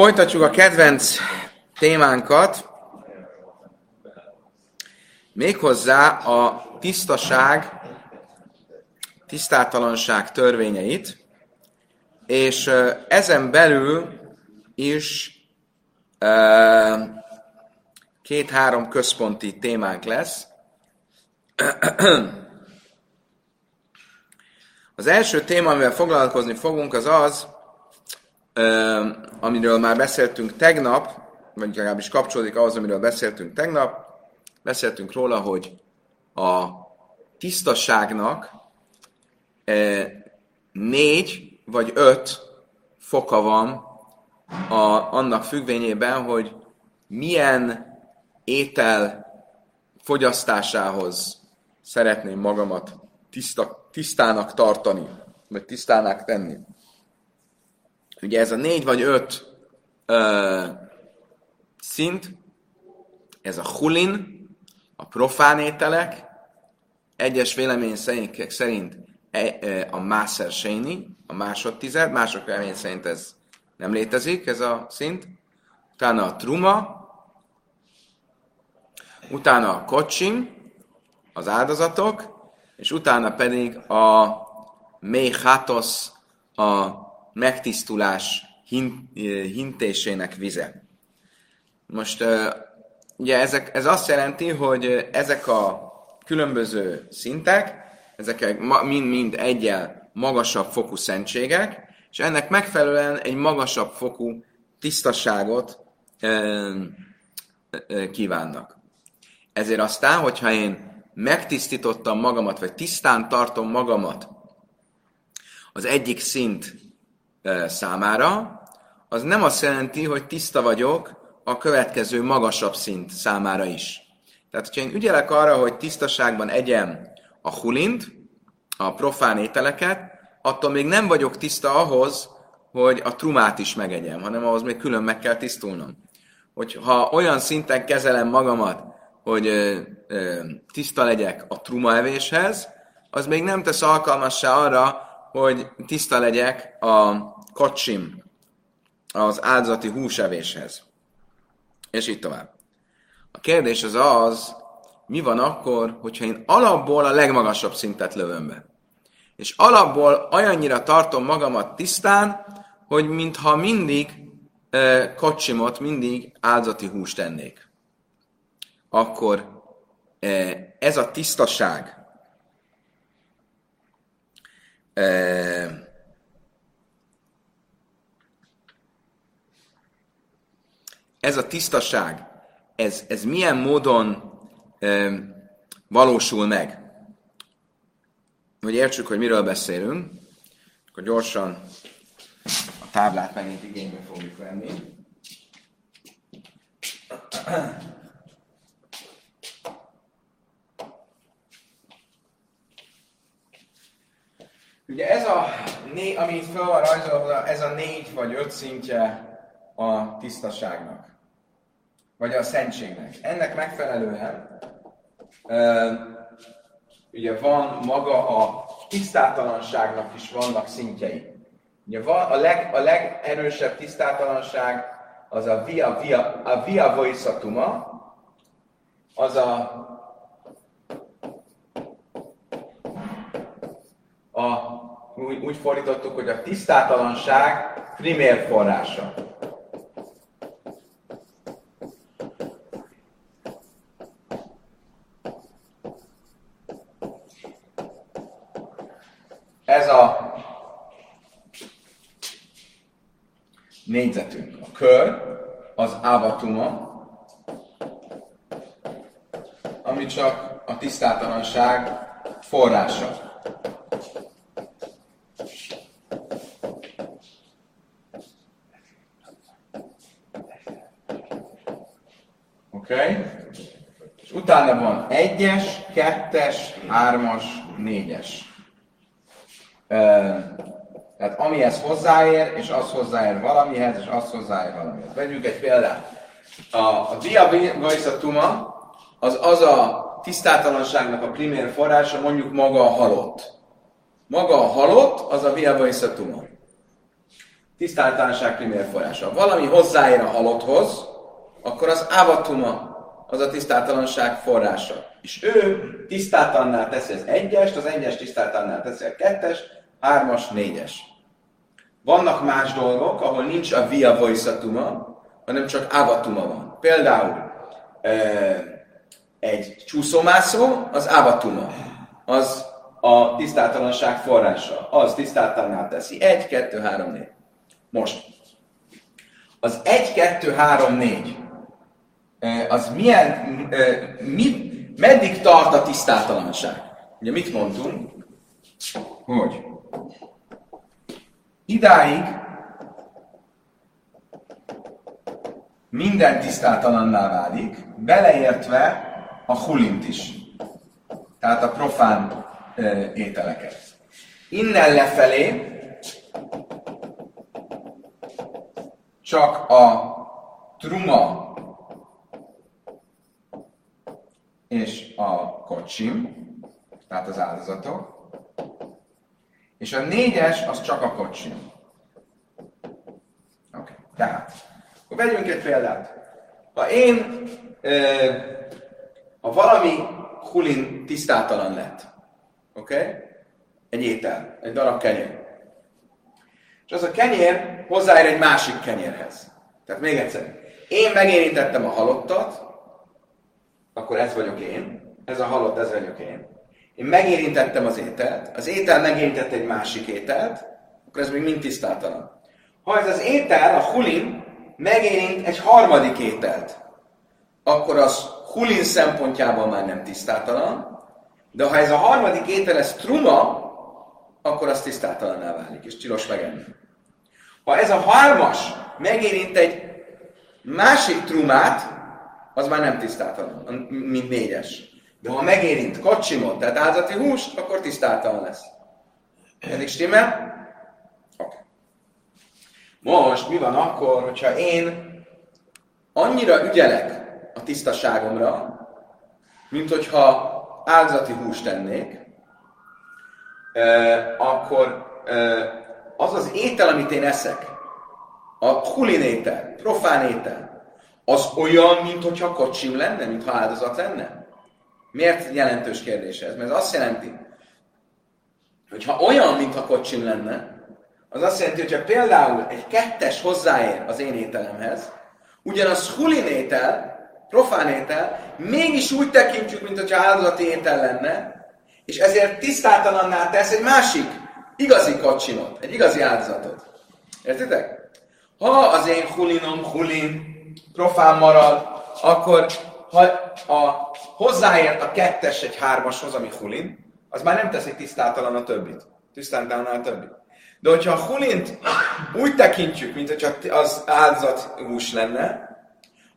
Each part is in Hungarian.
Folytatjuk a kedvenc témánkat, méghozzá a tisztaság, tisztátalanság törvényeit, és ezen belül is két-három központi témánk lesz. Az első téma, amivel foglalkozni fogunk, az az, amiről már beszéltünk tegnap, vagy legalábbis kapcsolódik ahhoz, amiről beszéltünk tegnap. Beszéltünk róla, hogy a tisztaságnak négy vagy öt foka van a, annak függvényében, hogy milyen étel fogyasztásához szeretném magamat tiszta, tisztának tartani, vagy tisztának tenni. Ugye ez a négy vagy öt ö, szint, ez a hulin, a profán ételek, egyes vélemény szerint, szerint e, e, a Máser Séni, a másodtized, mások vélemény szerint ez nem létezik, ez a szint. Utána a truma, utána a kocsim, az áldozatok, és utána pedig a méhátosz, a megtisztulás hintésének vize. Most ugye ezek, ez azt jelenti, hogy ezek a különböző szintek, ezek mind-mind egyel magasabb fokú szentségek, és ennek megfelelően egy magasabb fokú tisztaságot kívánnak. Ezért aztán, hogyha én megtisztítottam magamat, vagy tisztán tartom magamat az egyik szint számára, az nem azt jelenti, hogy tiszta vagyok a következő magasabb szint számára is. Tehát, hogyha én ügyelek arra, hogy tisztaságban egyem a hulint, a profán ételeket, attól még nem vagyok tiszta ahhoz, hogy a trumát is megegyem, hanem ahhoz még külön meg kell tisztulnom. Hogyha olyan szinten kezelem magamat, hogy ö, ö, tiszta legyek a truma evéshez, az még nem tesz alkalmassá arra, hogy tiszta legyek a kocsim, az áldozati húsevéshez. És így tovább. A kérdés az az, mi van akkor, hogyha én alapból a legmagasabb szintet lövöm be. És alapból olyannyira tartom magamat tisztán, hogy mintha mindig e, mindig áldozati húst tennék. Akkor ez a tisztaság, e, ez a tisztaság, ez, ez milyen módon e, valósul meg? Hogy értsük, hogy miről beszélünk, akkor gyorsan a táblát megint igénybe fogjuk venni. Ugye ez a, ami itt fel van rajzolva, ez a négy vagy öt szintje a tisztaságnak vagy a szentségnek. Ennek megfelelően ugye van maga a tisztátalanságnak is vannak szintjei. Ugye van a, leg, a legerősebb tisztátalanság az a via, via, a via voiszatuma, az a, a úgy, úgy fordítottuk, hogy a tisztátalanság primér forrása. Ez a négyzetünk. A kör az ávatuma, ami csak a tisztátalanság forrása. Oké? Okay? És utána van egyes, kettes, hármas, négyes. Tehát amihez hozzáér, és az hozzáér valamihez, és az hozzáér valamihez. Vegyünk egy példát. A, a diabézatuma az az a tisztátalanságnak a primér forrása, mondjuk maga a halott. Maga a halott, az a diabézatuma. tisztátalanság primér forrása. Valami hozzáér a halotthoz, akkor az ávatuma az a tisztátalanság forrása. És ő tisztátalanná teszi az egyest, az egyes tisztátalanná teszi a kettes, hármas, négyes. Vannak más dolgok, ahol nincs a via voice hanem csak avatuma van. Például egy csúszómászó, az avatuma. Az a tisztátalanság forrása. Az tisztátalanná teszi. Egy, kettő, három, négy. Most. Az egy, kettő, három, négy. Az milyen, mi, meddig tart a tisztátalanság? Ugye mit mondtunk? Hogy idáig minden tisztátalanná válik, beleértve a hulint is. Tehát a profán ételeket. Innen lefelé csak a truma és a kocsim, tehát az áldozatok, és a négyes az csak a kocsim. Oké, okay. tehát, akkor vegyünk egy példát. Ha én, ha valami hulin tisztátalan lett, oké? Okay? Egy étel, egy darab kenyér. És az a kenyér hozzáér egy másik kenyérhez. Tehát még egyszer. Én megérintettem a halottat, akkor ez vagyok én. Ez a halott, ez vagyok én. Én megérintettem az ételt, az étel megérintett egy másik ételt, akkor ez még mind tisztátalan. Ha ez az étel, a hulin, megérint egy harmadik ételt, akkor az hulin szempontjában már nem tisztátalan, de ha ez a harmadik étel, ez truma, akkor az tisztátalanná válik, és tilos megenni. Ha ez a hármas megérint egy másik trumát, az már nem tisztátalan, mint négyes. De ha megérint kocsimot, tehát áldozati húst, akkor tisztátalan lesz. Eddig stimmel? Okay. Most mi van akkor, hogyha én annyira ügyelek a tisztaságomra, mint hogyha áldozati húst tennék, akkor az az étel, amit én eszek, a hulin étel, profán étel, az olyan, mint hogyha kocsim lenne, mintha áldozat lenne? Miért jelentős kérdés ez? Mert ez azt jelenti, hogy ha olyan, mintha kocsim lenne, az azt jelenti, hogy ha például egy kettes hozzáér az én ételemhez, ugyanaz hulin étel, profán étel, mégis úgy tekintjük, mint hogyha áldozati étel lenne, és ezért tisztátalanná tesz egy másik igazi kocsimot, egy igazi áldozatot. Értitek? Ha az én hulinom hulin profán marad, akkor ha a hozzáért a kettes egy hármashoz, ami hulin, az már nem teszi tisztátalan a többit. Tisztátalan a többit. De hogyha a hulint úgy tekintjük, mint hogyha az áldozat hús lenne,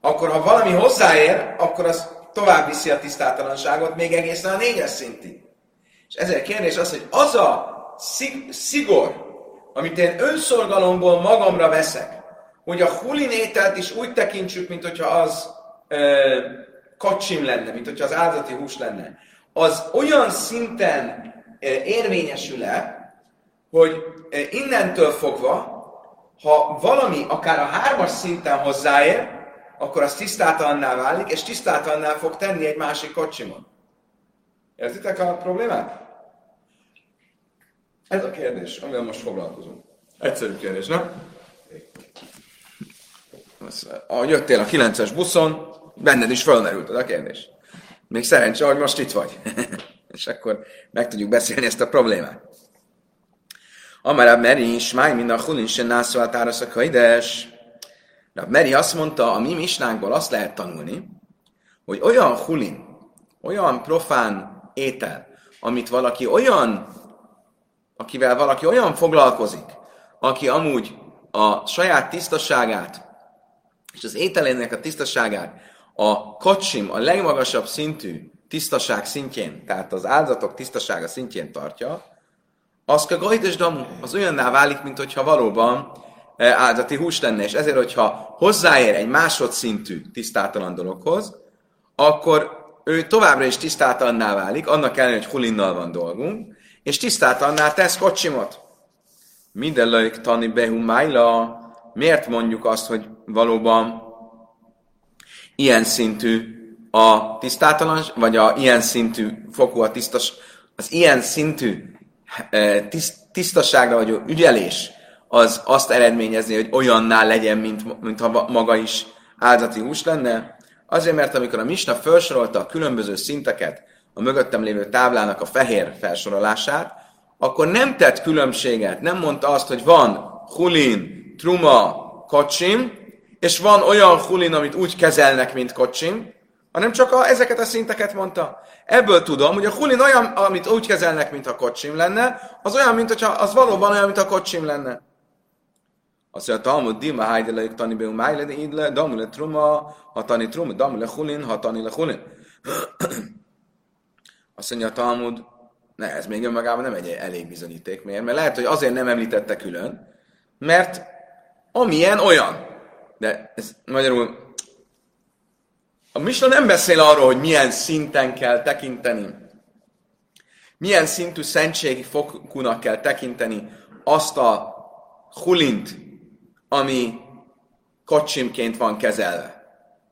akkor ha valami hozzáér, akkor az tovább viszi a tisztátalanságot még egészen a négyes szintig. És ezért kérdés az, hogy az a szigor, amit én önszorgalomból magamra veszek, hogy a hulin ételt is úgy tekintsük, mint hogyha az kacsim lenne, mint hogyha az áldati hús lenne, az olyan szinten érvényesül-e, hogy innentől fogva, ha valami akár a hármas szinten hozzáér, akkor az tisztátalanná válik, és tisztátalanná fog tenni egy másik kocsimon. Értitek a problémát? Ez a kérdés, amivel most foglalkozunk. Egyszerű kérdés, nem? Ahogy jöttél a 9-es buszon, benned is fölmerült a kérdés. Még szerencsé, hogy most itt vagy. és akkor meg tudjuk beszélni ezt a problémát. Amarab Meri is, máj mind a hulin se nászoltára a kaides. Rab Meri azt mondta, a mi misnánkból azt lehet tanulni, hogy olyan hulin, olyan profán étel, amit valaki olyan, akivel valaki olyan foglalkozik, aki amúgy a saját tisztaságát és az ételének a tisztaságát a kacsim a legmagasabb szintű tisztaság szintjén, tehát az áldozatok tisztasága szintjén tartja, az a gajdes damu, az olyanná válik, mint hogyha valóban eh, áldati hús lenne, és ezért, hogyha hozzáér egy másodszintű tisztátalan dologhoz, akkor ő továbbra is tisztátalanná válik, annak ellenére, hogy hulinnal van dolgunk, és tisztátalanná tesz kocsimot. Mindenlők tani behu májla, miért mondjuk azt, hogy valóban ilyen szintű a tisztátalan, vagy a ilyen szintű fokú a tisztas, az ilyen szintű tiszt, tisztaságra vagy ügyelés, az azt eredményezni, hogy olyanná legyen, mint, mint ha maga is áldati hús lenne. Azért, mert amikor a Misna felsorolta a különböző szinteket, a mögöttem lévő táblának a fehér felsorolását, akkor nem tett különbséget, nem mondta azt, hogy van hulin, truma, kocsim, és van olyan hulin, amit úgy kezelnek, mint kocsim, hanem csak a, ezeket a szinteket mondta. Ebből tudom, hogy a hulin olyan, amit úgy kezelnek, mint a kocsim lenne, az olyan, mint hogyha az valóban olyan, mint a kocsim lenne. Azt mondja, Talmud dima hájdelejük tani beum májle, de idle, damule truma, ha tani truma, damule hulin, ha tani le hulin. Azt mondja Talmud, ne, ez még önmagában nem egy elég bizonyíték. Miért? Mert lehet, hogy azért nem említette külön, mert amilyen olyan. De ez magyarul a Misna nem beszél arról, hogy milyen szinten kell tekinteni, milyen szintű szentségi fokúnak kell tekinteni azt a hulint, ami kocsimként van kezelve.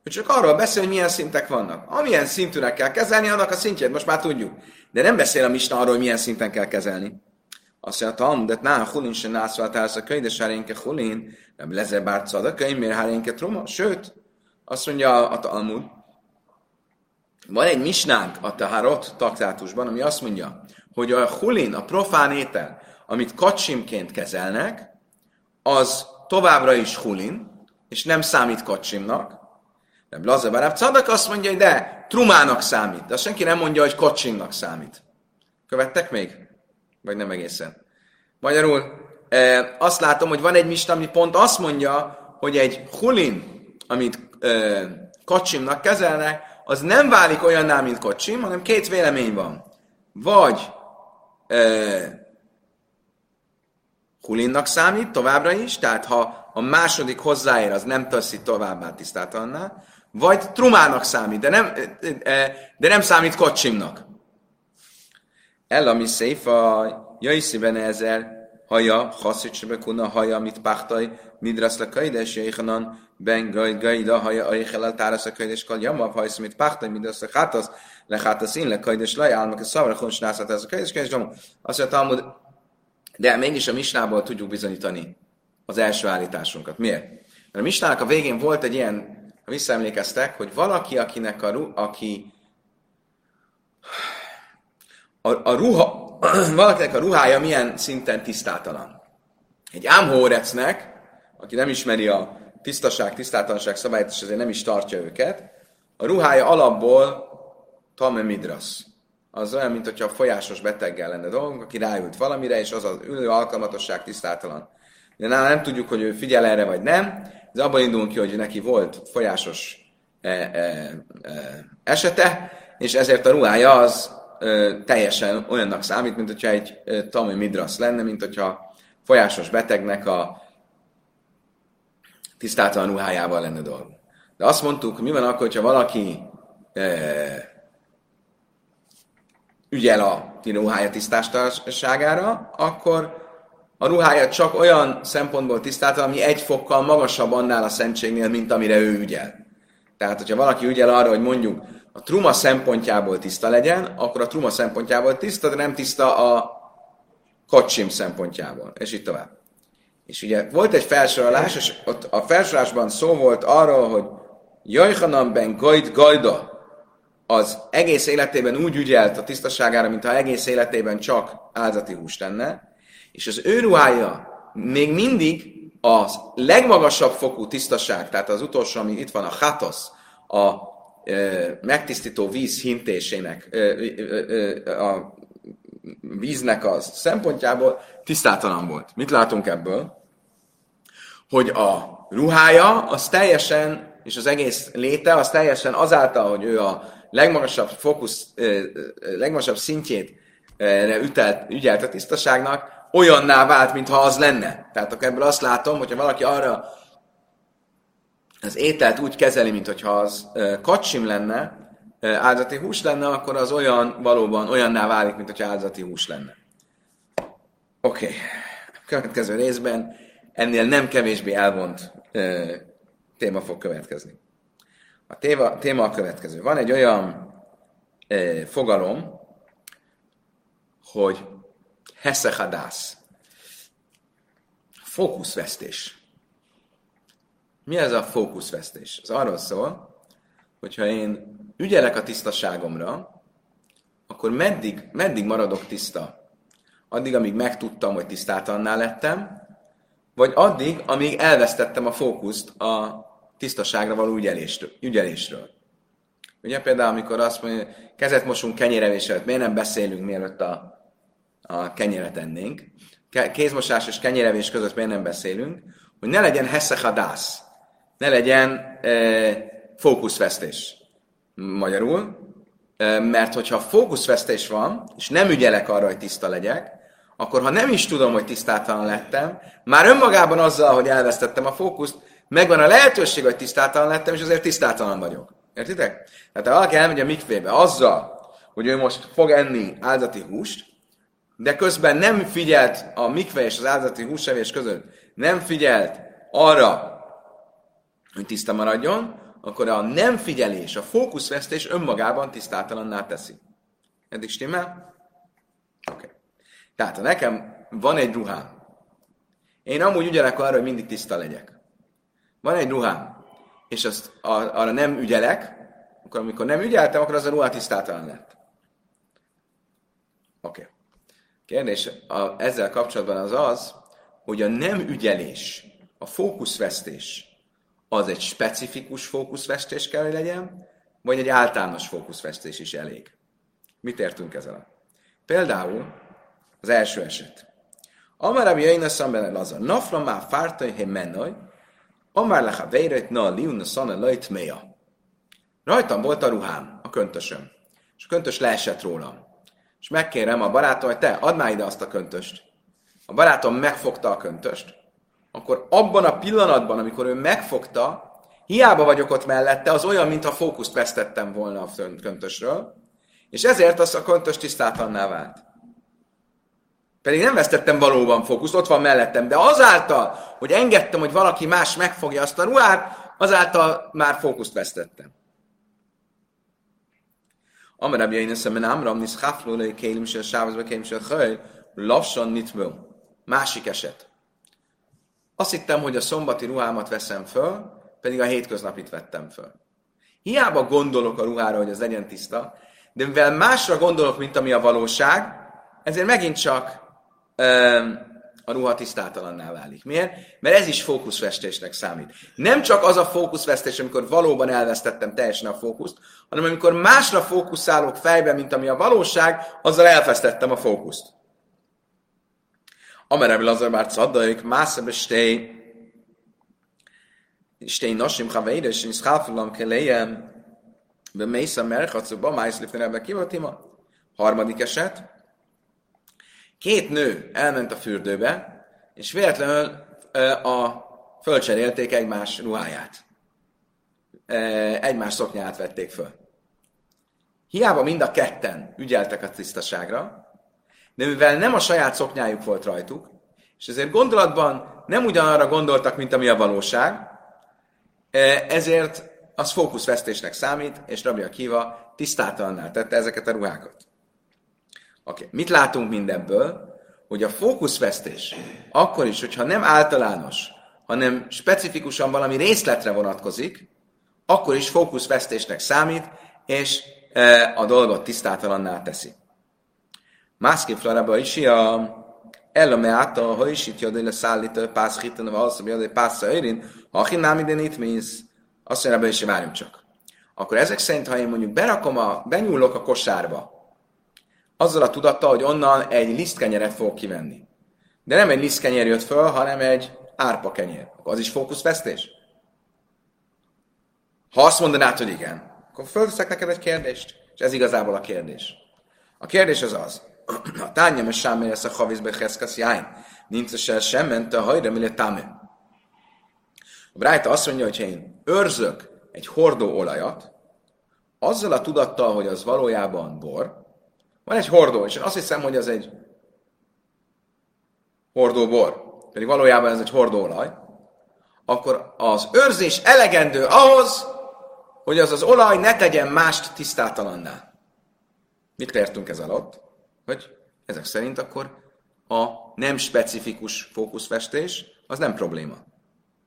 Ő csak arról beszél, hogy milyen szintek vannak. Amilyen szintűnek kell kezelni, annak a szintjét most már tudjuk. De nem beszél a Misna arról, hogy milyen szinten kell kezelni. Azt mondja, Talmud, de ná, hulin se nászváltálsz a könyv, de sárénke hulin, nem leze bár a könyv, miért hárénke truma? Sőt, azt mondja a Talmud, van egy misnánk a Taharot taktátusban, ami azt mondja, hogy a hulin, a profán étel, amit kacsimként kezelnek, az továbbra is hulin, és nem számít kacsimnak. De Blazabaráb Cadak azt mondja, hogy de, trumának számít. De senki nem mondja, hogy kacsimnak számít. Követtek még? Vagy nem egészen? Magyarul e, azt látom, hogy van egy mista, ami pont azt mondja, hogy egy hulin, amit e, kacsimnak kezelnek, az nem válik olyanná, mint kocsim, hanem két vélemény van. Vagy e, hulinnak számít továbbra is, tehát ha a második hozzáér, az nem teszi továbbá tisztátalanná, vagy trumának számít, de nem, de nem számít kocsimnak. Ella mi széfa, jaiszi benne ezer, haja, haszítsebe kuna haja, mit pachtaj, midras le kajdes, jaichanan, ben gajd gajda, haja, aichel tárasz a kajdes kal, jamav, hajsz, mit pachtaj, midras le hátasz, le hátasz in, le kajdes laj, álmak a szavra, hons nászat ez a kajdes, kajdes, azt mondja, Talmud, de mégis a misnából tudjuk bizonyítani az első állításunkat. Miért? Mert a misnának a végén volt egy ilyen, ha visszaemlékeztek, hogy valaki, akinek a, aki a, a ruha, valakinek a ruhája milyen szinten tisztátalan. Egy ámhórecnek, aki nem ismeri a tisztaság, tisztátalanság szabályt, és ezért nem is tartja őket, a ruhája alapból tame midras. Az olyan, mint hogyha folyásos beteggel lenne dolgunk, aki ráült valamire, és az az ülő alkalmatosság tisztátalan. De nála nem tudjuk, hogy ő figyel erre, vagy nem, de abban indulunk ki, hogy neki volt folyásos e, e, e, esete, és ezért a ruhája az teljesen olyannak számít, mint hogyha egy Tami Midrasz lenne, mint hogyha folyásos betegnek a tisztátalan ruhájával lenne dolg. De azt mondtuk, mi van akkor, hogyha valaki e, ügyel a ruhája tisztásságára, akkor a ruhája csak olyan szempontból tisztálta, ami egy fokkal magasabb annál a szentségnél, mint amire ő ügyel. Tehát, hogyha valaki ügyel arra, hogy mondjuk a truma szempontjából tiszta legyen, akkor a truma szempontjából tiszta, de nem tiszta a kocsim szempontjából. És így tovább. És ugye volt egy felsorolás, és ott a felsorolásban szó volt arról, hogy Jajhanan ben Gajd Gajda az egész életében úgy ügyelt a tisztaságára, mintha egész életében csak áldati hús lenne, és az ő ruhája még mindig a legmagasabb fokú tisztaság, tehát az utolsó, ami itt van, a hatosz, a megtisztító víz hintésének, a víznek az szempontjából tisztátalan volt. Mit látunk ebből? Hogy a ruhája az teljesen, és az egész léte az teljesen azáltal, hogy ő a legmagasabb fókusz, legmagasabb szintjét ütelt, ügyelt a tisztaságnak, olyanná vált, mintha az lenne. Tehát akkor ebből azt látom, hogyha valaki arra az ételt úgy kezeli, mint hogyha az kacsim lenne, áldati hús lenne, akkor az olyan valóban olyanná válik, mint hogyha áldati hús lenne. Oké. Okay. következő részben ennél nem kevésbé elvont ö, téma fog következni. A téma, téma a következő. Van egy olyan ö, fogalom, hogy heszehadász, fókuszvesztés. Mi ez a fókuszvesztés? Ez arról szól, hogyha én ügyelek a tisztaságomra, akkor meddig, meddig maradok tiszta? Addig, amíg megtudtam, hogy tisztátalanná lettem, vagy addig, amíg elvesztettem a fókuszt a tisztaságra való ügyelésről. ügyelésről. Ugye például, amikor azt mondja, kezet mosunk kenyérevés előtt, miért nem beszélünk, mielőtt a, a kenyeret ennénk? Kézmosás és kenyérevés között miért nem beszélünk? Hogy ne legyen heszehadász, ne legyen e, fókuszvesztés. Magyarul, e, mert hogyha fókuszvesztés van, és nem ügyelek arra, hogy tiszta legyek, akkor ha nem is tudom, hogy tisztátalan lettem, már önmagában azzal, hogy elvesztettem a fókuszt, megvan a lehetőség, hogy tisztátalan lettem, és azért tisztátalan vagyok. Értitek? Tehát ha valaki elmegy a mikvébe azzal, hogy ő most fog enni áldati húst, de közben nem figyelt a mikve és az áldati húsevés között, nem figyelt arra, hogy tiszta maradjon, akkor a nem figyelés, a fókuszvesztés önmagában tisztátalanná teszi. Eddig stimmel? Oké. Okay. Tehát, ha nekem van egy ruhám, én amúgy ügyelek arra, hogy mindig tiszta legyek. Van egy ruhám, és azt arra nem ügyelek, akkor amikor nem ügyeltem, akkor az a ruha tisztátalan lett. Oké. Okay. Kérdés a, ezzel kapcsolatban az az, hogy a nem ügyelés, a fókuszvesztés, az egy specifikus fókuszvesztés kell, hogy legyen, vagy egy általános fókuszvesztés is elég. Mit értünk ezzel? Például az első eset. Amár Rabbi Jaina Szambele Lazar, nafra már fártai he menoj, amár leha veiret na liuna szana lajt meja. Rajtam volt a ruhám, a köntösöm, és a köntös leesett rólam. És megkérem a barátom, hogy te, add már ide azt a köntöst. A barátom megfogta a köntöst, akkor abban a pillanatban, amikor ő megfogta, hiába vagyok ott mellette, az olyan, mintha fókuszt vesztettem volna a köntösről, és ezért az a köntös tisztátalanná vált. Pedig nem vesztettem valóban fókuszt, ott van mellettem, de azáltal, hogy engedtem, hogy valaki más megfogja azt a ruhát, azáltal már fókuszt vesztettem. Amarabja én eszemben Amram, nisz hafló kélim sávazba kélim. Másik eset. Azt hittem, hogy a szombati ruhámat veszem föl, pedig a hétköznapit vettem föl. Hiába gondolok a ruhára, hogy az legyen tiszta, de mivel másra gondolok, mint ami a valóság, ezért megint csak a ruha tisztátalanná válik. Miért? Mert ez is fókuszvestésnek számít. Nem csak az a fókuszvesztés, amikor valóban elvesztettem teljesen a fókuszt, hanem amikor másra fókuszálok fejbe, mint ami a valóság, azzal elvesztettem a fókuszt. Amerem Lazar már caddaik, mászebe stej, stej nasim haveire, és is háfulam kelejem, be mésza merchatszóba, májszliften ebbe kivatima. Harmadik eset, Két nő elment a fürdőbe, és véletlenül a fölcserélték egymás ruháját. Egymás szoknyát vették föl. Hiába mind a ketten ügyeltek a tisztaságra, de mivel nem a saját szoknyájuk volt rajtuk, és ezért gondolatban nem ugyanarra gondoltak, mint ami a valóság, ezért az fókuszvesztésnek számít, és Rabia Kiva tisztátalannál tette ezeket a ruhákat. Oké, okay. mit látunk mindebből? Hogy a fókuszvesztés akkor is, hogyha nem általános, hanem specifikusan valami részletre vonatkozik, akkor is fókuszvesztésnek számít, és e, a dolgot tisztátalanná teszi. Másképp flaraba is a Ella áttal, ha is itt jödő le szállít, pász hittan, vagy azt mondja, hogy pász örin, ha hinám ide itt mész, azt mondja, is várjunk csak. Akkor ezek szerint, ha én mondjuk berakom a, benyúlok a kosárba, azzal a tudattal, hogy onnan egy lisztkenyeret fog kivenni. De nem egy lisztkenyer jött föl, hanem egy árpa kenyér. Akkor az is fókuszvesztés? Ha azt mondanád, hogy igen, akkor fölteszek neked egy kérdést, és ez igazából a kérdés. A kérdés az az, a tányam és sámé lesz a havizbe heszkasz jájn, nincs se sem ment a hajra, mire támé. A Brájta azt mondja, hogy én őrzök egy hordó olajat, azzal a tudattal, hogy az valójában bor, van egy hordó, és én azt hiszem, hogy az egy hordóbor, pedig valójában ez egy hordóolaj, akkor az őrzés elegendő ahhoz, hogy az az olaj ne tegyen mást tisztátalanná. Mit értünk ez alatt? Hogy ezek szerint akkor a nem specifikus fókuszfestés az nem probléma.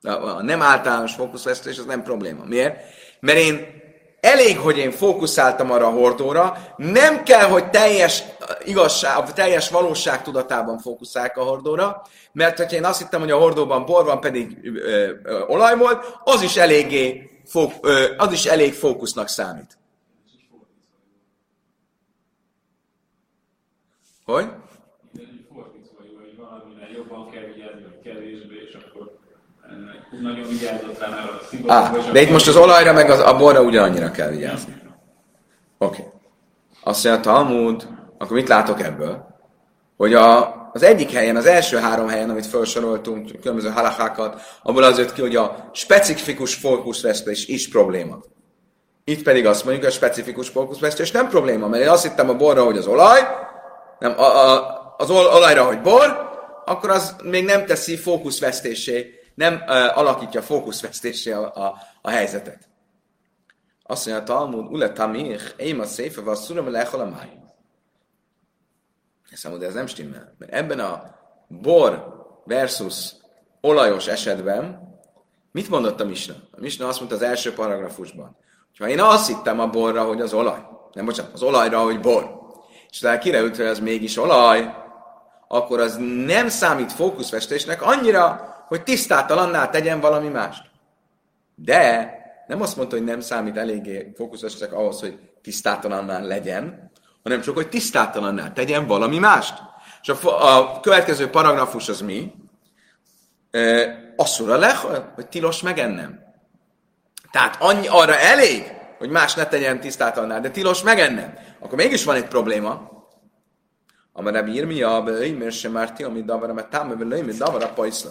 A nem általános fókuszvesztés az nem probléma. Miért? Mert én elég, hogy én fókuszáltam arra a hordóra, nem kell, hogy teljes igazság, teljes valóság tudatában fókuszálják a hordóra, mert hogyha én azt hittem, hogy a hordóban bor van, pedig ö, ö, olaj volt, az is eléggé fók, ö, az is elég fókusznak számít. Hogy? szigorú, ah, De itt most az olajra meg az, a borra ugyanannyira kell vigyázni. Oké. Okay. Azt mondja, Talmud, akkor mit látok ebből? Hogy a, az egyik helyen, az első három helyen, amit felsoroltunk, különböző halakákat, abból az jött ki, hogy a specifikus fókuszvesztés is probléma. Itt pedig azt mondjuk, hogy a specifikus fókuszvesztés nem probléma, mert én azt hittem a borra, hogy az olaj, nem, a, a, az olajra, hogy bor, akkor az még nem teszi fókuszvesztésé nem uh, alakítja fókuszvesztésé a, a, a helyzetet. Azt mondja a Talmud, ule tamich, én a széfe, vagy szuram lechol a máj. Mondom, de ez nem stimmel. Mert ebben a bor versus olajos esetben mit mondott a Misna? A Misna azt mondta az első paragrafusban, hogy ha én azt hittem a borra, hogy az olaj, nem bocsánat, az olajra, hogy bor, és tehát kiderült, hogy ez mégis olaj, akkor az nem számít fókuszvestésnek annyira, hogy tisztátalanná tegyen valami mást. De nem azt mondta, hogy nem számít eléggé fókuszosnak ahhoz, hogy tisztátalanná legyen, hanem csak, hogy tisztátalanná tegyen valami mást. És a, a következő paragrafus az mi? Asszura le, hogy tilos megennem. Tehát annyi, arra elég, hogy más ne tegyen tisztátalanná, de tilos megennem. Akkor mégis van egy probléma. Amara bírmia, mert sem már ti, amit davara, mert támövel, mert davara pajszla.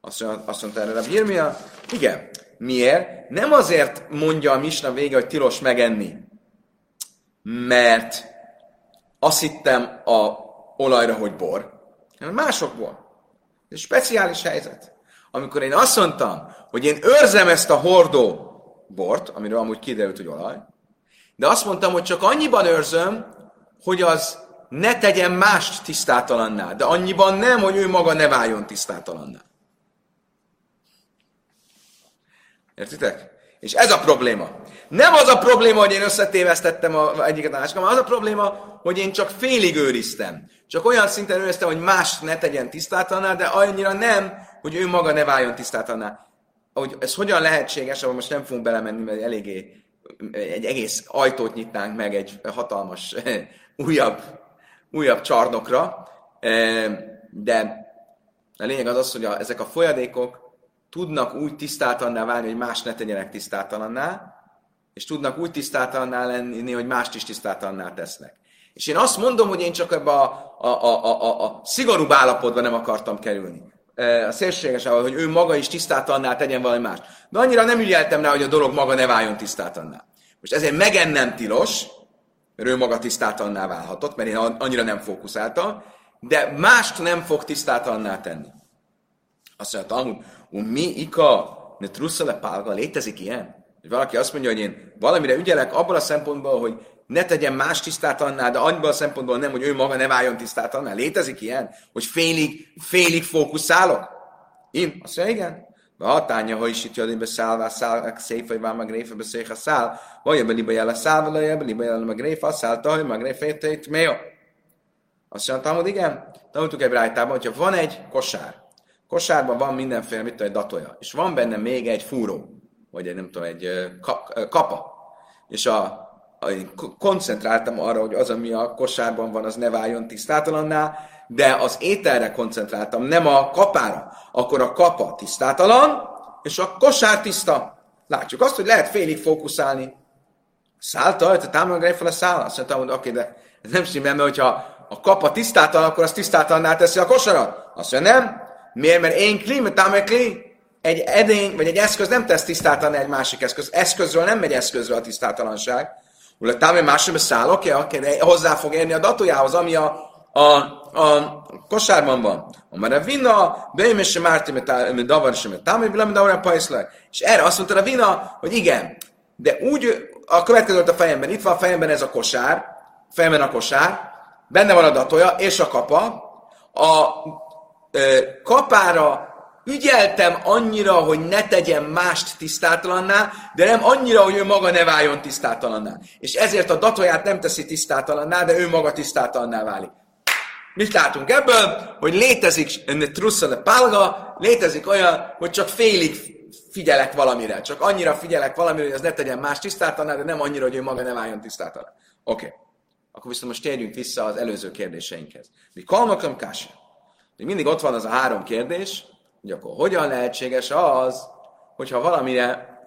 Azt, mondta erre a Birmia, igen. Miért? Nem azért mondja a Misna vége, hogy tilos megenni, mert azt hittem a olajra, hogy bor, hanem másokból. Ez speciális helyzet. Amikor én azt mondtam, hogy én őrzem ezt a hordó bort, amiről amúgy kiderült, hogy olaj, de azt mondtam, hogy csak annyiban őrzöm, hogy az ne tegyen mást tisztátalanná, de annyiban nem, hogy ő maga ne váljon tisztátalanná. Értitek? És ez a probléma. Nem az a probléma, hogy én összetévesztettem a, egyiket a másikat, az a probléma, hogy én csak félig őriztem. Csak olyan szinten őriztem, hogy más ne tegyen tisztátalanná, de annyira nem, hogy ő maga ne váljon tisztátalanná. Hogy ez hogyan lehetséges, ahol most nem fogunk belemenni, mert eléggé egy egész ajtót nyitnánk meg egy hatalmas újabb, újabb csarnokra, de a lényeg az az, hogy a, ezek a folyadékok tudnak úgy tisztátalanná válni, hogy más ne tegyenek tisztátalanná, és tudnak úgy tisztátalanná lenni, hogy mást is tisztátalanná tesznek. És én azt mondom, hogy én csak ebbe a, a, a, a, a, szigorúbb állapotba nem akartam kerülni. A szélsőséges, hogy ő maga is tisztátalanná tegyen valami mást. De annyira nem ügyeltem rá, hogy a dolog maga ne váljon tisztátalanná. Most ezért megennem tilos, mert ő maga tisztátalanná válhatott, mert én annyira nem fókuszáltam, de mást nem fog tisztátalanná tenni. Azt mondja, Talmud, mi ika ne trusszale pálga, létezik ilyen? Hogy valaki azt mondja, hogy én valamire ügyelek abban a szempontból, hogy ne tegyen más tisztát annál, de annyiban a szempontból nem, hogy ő maga ne váljon tisztát annál. Létezik ilyen? Hogy félig, félig fókuszálok? Én? Azt mondja, igen. Hogy is itt jön, szállvá, száll, szép vagy már meg réfe beszél, a jel meg réfe, a szál, tahaj, meg réfe, tét, mélyó. Azt mondtam, hogy igen, tanultuk egy rájtában, hogyha van egy kosár, Kosárban van mindenféle, mit tudom, egy datoja, és van benne még egy fúró, vagy egy, nem tudom, egy kapa. És a, én koncentráltam arra, hogy az, ami a kosárban van, az ne váljon tisztátalanná, de az ételre koncentráltam, nem a kapára. Akkor a kapa tisztátalan, és a kosár tiszta. Látjuk azt, hogy lehet félig fókuszálni. Szállta, hogy támogatja fel a szál. Azt mondtam, hogy oké, de ez nem stimmel, mert hogyha a kapa tisztátalan, akkor az tisztátalanná teszi a kosarat. Azt mondja, nem, Miért? Mert én kli, mert kli. Egy edény, vagy egy eszköz nem tesz tisztátalan egy másik eszköz. Eszközről nem megy eszközről a tisztátalanság. Ula támé másra száll, oké, okay, hozzá fog érni a datójához, ami a, a a kosárban van. A vina, beim és sem márti, davar támai vilem, davar a pajszler. És erre azt mondta a vina, hogy igen, de úgy, a következő a fejemben, itt van a fejemben ez a kosár, fejemben a kosár, benne van a datója és a kapa, a ö, kapára ügyeltem annyira, hogy ne tegyen mást tisztátalanná, de nem annyira, hogy ő maga ne váljon tisztátalanná. És ezért a datóját nem teszi tisztátalanná, de ő maga tisztátalanná válik. Mit látunk ebből? Hogy létezik trussa de pálga, létezik olyan, hogy csak félig figyelek valamire. Csak annyira figyelek valamire, hogy ez ne tegyen más tisztátalanná, de nem annyira, hogy ő maga ne váljon tisztátalanná. Oké. Okay. Akkor viszont most térjünk vissza az előző kérdéseinkhez. Mi kalmakam kása. Mindig ott van az a három kérdés, hogy akkor hogyan lehetséges az, hogyha valamire,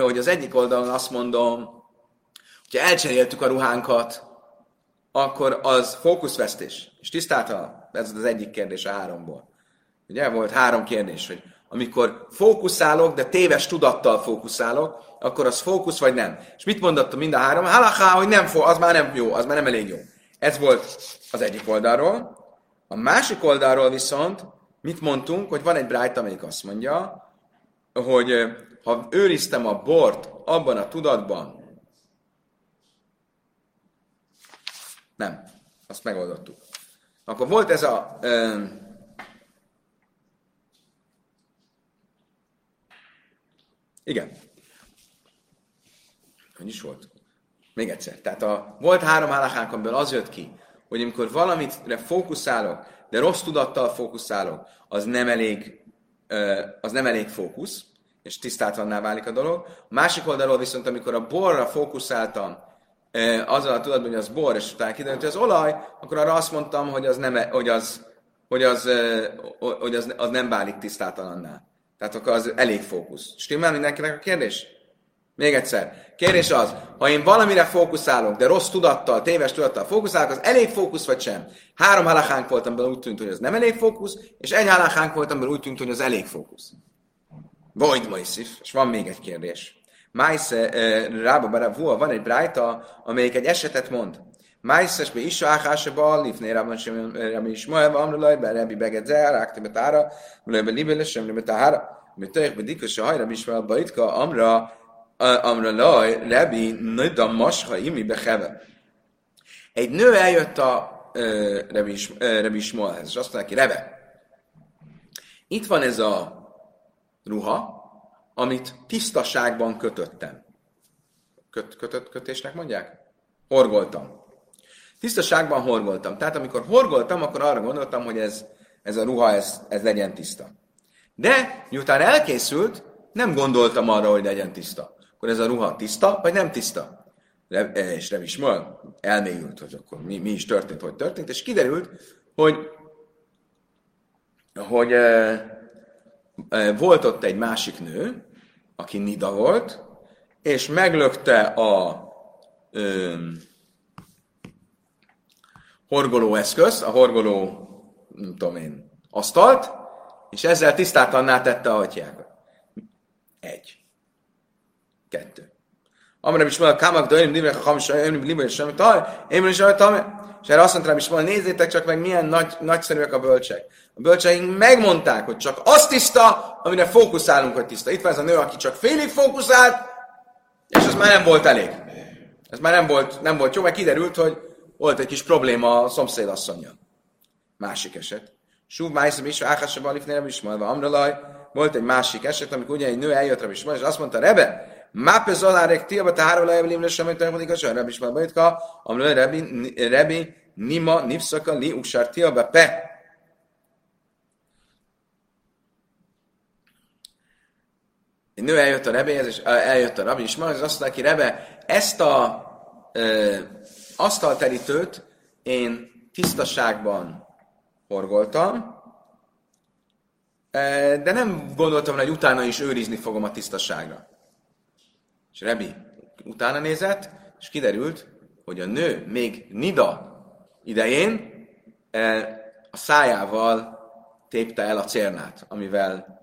hogy az egyik oldalon azt mondom, hogyha elcseréltük a ruhánkat, akkor az fókuszvesztés. És tisztáltalan, ez az egyik kérdés a háromból. Ugye volt három kérdés, hogy amikor fókuszálok, de téves tudattal fókuszálok, akkor az fókusz vagy nem. És mit mondott mind a három? Halaká, hogy nem, az már nem jó, az már nem elég jó. Ez volt az egyik oldalról. A másik oldalról viszont mit mondtunk, hogy van egy brájt, amelyik azt mondja, hogy ha őriztem a bort abban a tudatban, nem, azt megoldottuk. Akkor volt ez a ö, igen. Hogy is volt? Még egyszer. Tehát a, volt három állachánk, amiből az jött ki, hogy amikor valamit fókuszálok, de rossz tudattal fókuszálok, az nem elég, az nem elég fókusz, és tisztátlanná válik a dolog. A másik oldalról viszont, amikor a borra fókuszáltam, azzal a tudatban, hogy az bor, és utána kiderült, hogy az olaj, akkor arra azt mondtam, hogy az, nem, e, hogy az, hogy az, hogy az, az nem válik tisztátalanná. Tehát akkor az elég fókusz. Stimmel mindenkinek a kérdés? Még egyszer. Kérdés az, ha én valamire fókuszálok, de rossz tudattal, téves tudattal fókuszálok, az elég fókusz vagy sem? Három halachánk volt, amiből úgy tűnt, hogy az nem elég fókusz, és egy halachánk volt, amiből úgy tűnt, hogy az elég fókusz. Void Moisif, és van még egy kérdés. Májsze, eh, Rába Baravua, van egy brájta, amelyik egy esetet mond. Májszes be is áhása ba, lifné rában sem rabbi Ismael, amrulaj, be rabbi begedzel, rákti betára, be libele sem betára, mit tőjek be dikas a hajra Ismael baitka, amra amra laj, Rebi Nida Masha imi beheve. Egy nő eljött a uh, Rebi Ismaelhez, és azt mondja neki, Rebe, itt van ez a ruha, amit tisztaságban kötöttem. Köt, kötött kötésnek mondják? Horgoltam. Tisztaságban horgoltam. Tehát amikor horgoltam, akkor arra gondoltam, hogy ez, ez a ruha, ez, ez legyen tiszta. De miután elkészült, nem gondoltam arra, hogy legyen tiszta akkor ez a ruha tiszta, vagy nem tiszta? És nem is ma elmélyült, hogy akkor mi, mi is történt, hogy történt, és kiderült, hogy, hogy e, e, volt ott egy másik nő, aki Nida volt, és meglökte a e, horgoló eszköz, a horgoló, nem tudom én, asztalt, és ezzel tisztátalanná tette a hatyjákat. Egy. Kettő. Amire is mondja, Kamak Dörim, Livre, Hamis, Önim, Livre, Semmi, Taj, én is Taj, és erre azt mondtam is mondja, nézzétek csak meg, milyen nagy, nagyszerűek a bölcsek. A bölcseink megmondták, hogy csak az tiszta, amire fókuszálunk, hogy tiszta. Itt van ez a nő, aki csak félig fókuszált, és ez már nem volt elég. Ez már nem volt, nem volt jó, mert kiderült, hogy volt egy kis probléma a szomszédasszonyjal. Másik eset. Súv májszom is, áhásra balifnére is mondva, amralaj. Volt egy másik eset, amikor ugye egy nő eljött rá is, és azt mondta, Rebe, Mápe zolárek tiaba tára lejevelim lesz, amit tanulnik a sör, Rabbi Ismael Bajtka, amről Rabbi, Rabbi Nima Nipszaka Li Usár tiaba pe. Egy nő eljött a Rebéhez, és eljött a Rabbi Ismael, és azt mondta ki, Rebe, ezt a ö, asztalterítőt én tisztaságban horgoltam, de nem gondoltam, hogy utána is őrizni fogom a tisztaságra. És Rebi utána nézett, és kiderült, hogy a nő még Nida idején a szájával tépte el a cérnát, amivel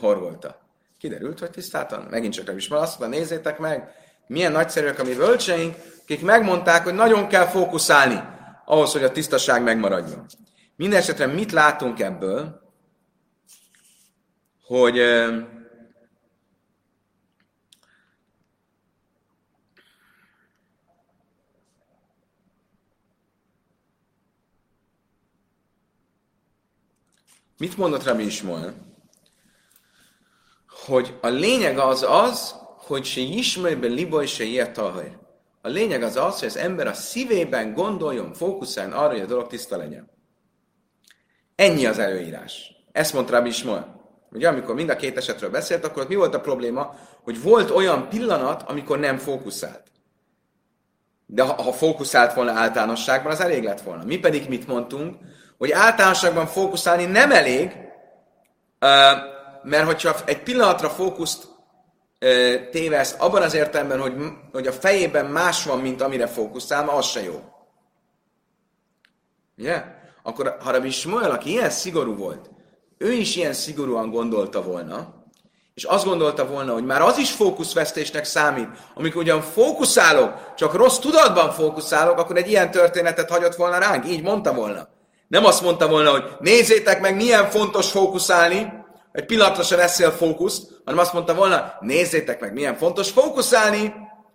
horgolta. Kiderült, hogy tisztáltan. Megint csak Rebi Ismael azt mondta, nézzétek meg, milyen nagyszerűek a mi bölcseink, akik megmondták, hogy nagyon kell fókuszálni ahhoz, hogy a tisztaság megmaradjon. Mindenesetre mit látunk ebből? Hogy Mit mondott Rabbi Ismael? Hogy a lényeg az az, hogy se liba és se ilyet A lényeg az az, hogy az ember a szívében gondoljon, fókuszáljon arra, hogy a dolog tiszta legyen. Ennyi az előírás. Ezt mondta Rabbi Ismael. Ugye, amikor mind a két esetről beszélt, akkor mi volt a probléma? Hogy volt olyan pillanat, amikor nem fókuszált. De ha, ha fókuszált volna általánosságban, az elég lett volna. Mi pedig mit mondtunk? hogy általánosságban fókuszálni nem elég, mert hogyha egy pillanatra fókuszt téveszt abban az értelemben, hogy, hogy a fejében más van, mint amire fókuszál, az se jó. Ugye? Akkor ha Rabbi Shmuel, aki ilyen szigorú volt, ő is ilyen szigorúan gondolta volna, és azt gondolta volna, hogy már az is fókuszvesztésnek számít, amikor ugyan fókuszálok, csak rossz tudatban fókuszálok, akkor egy ilyen történetet hagyott volna ránk, így mondta volna. Nem azt mondta volna, hogy nézzétek meg, milyen fontos fókuszálni, egy pillanatra se veszel fókuszt, hanem azt mondta volna, nézzétek meg, milyen fontos fókuszálni,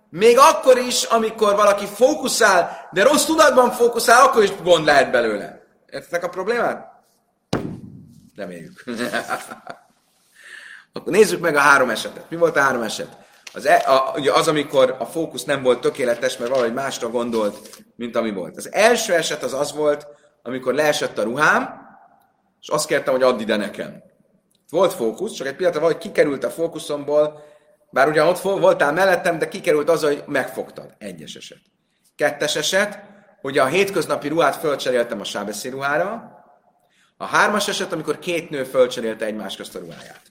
még akkor is, amikor valaki fókuszál, de rossz tudatban fókuszál, akkor is gond lehet belőle. Értetek a problémát? Reméljük. akkor nézzük meg a három esetet. Mi volt a három eset? Az, e, a, ugye az, amikor a fókusz nem volt tökéletes, mert valahogy másra gondolt, mint ami volt. Az első eset az az volt, amikor leesett a ruhám, és azt kértem, hogy add ide nekem. Volt fókusz, csak egy pillanatra valahogy kikerült a fókuszomból, bár ugyan ott voltál mellettem, de kikerült az, hogy megfogtad. Egyes eset. Kettes eset, hogy a hétköznapi ruhát fölcseréltem a sábeszé ruhára. A hármas eset, amikor két nő fölcserélte egymás közt a ruháját.